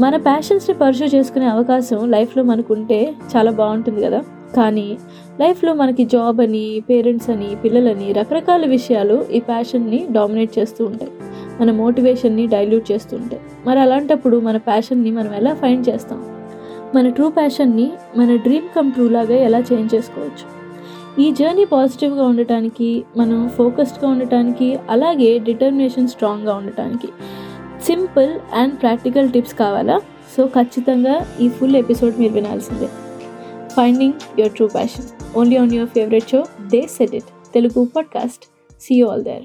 మన ప్యాషన్స్ని పర్సూ చేసుకునే అవకాశం లైఫ్లో మనకు ఉంటే చాలా బాగుంటుంది కదా. కానీ లైఫ్లో మనకి జాబ్ అని పేరెంట్స్ అని పిల్లలని రకరకాల విషయాలు ఈ ప్యాషన్ని డామినేట్ చేస్తూ ఉంటాయి. మన మోటివేషన్ని డైల్యూట్ చేస్తూ ఉంటాయి. మరి అలాంటప్పుడు మన ప్యాషన్ని మనం ఎలా ఫైండ్ చేస్తాం? మన ట్రూ ప్యాషన్ని మన డ్రీమ్ కమ్ ట్రూ లాగా ఎలా చేంజ్ చేసుకోవచ్చు? ఈ జర్నీ పాజిటివ్గా ఉండటానికి మనం ఫోకస్డ్గా ఉండటానికి అలాగే డిటర్మినేషన్ స్ట్రాంగ్గా ఉండటానికి సింపుల్ అండ్ ప్రాక్టికల్ టిప్స్ కావాలా? సో ఖచ్చితంగా ఈ ఫుల్ ఎపిసోడ్ మీరు వినాల్సిందే. Finding your true passion only on your favourite show they set it Telugu podcast see all there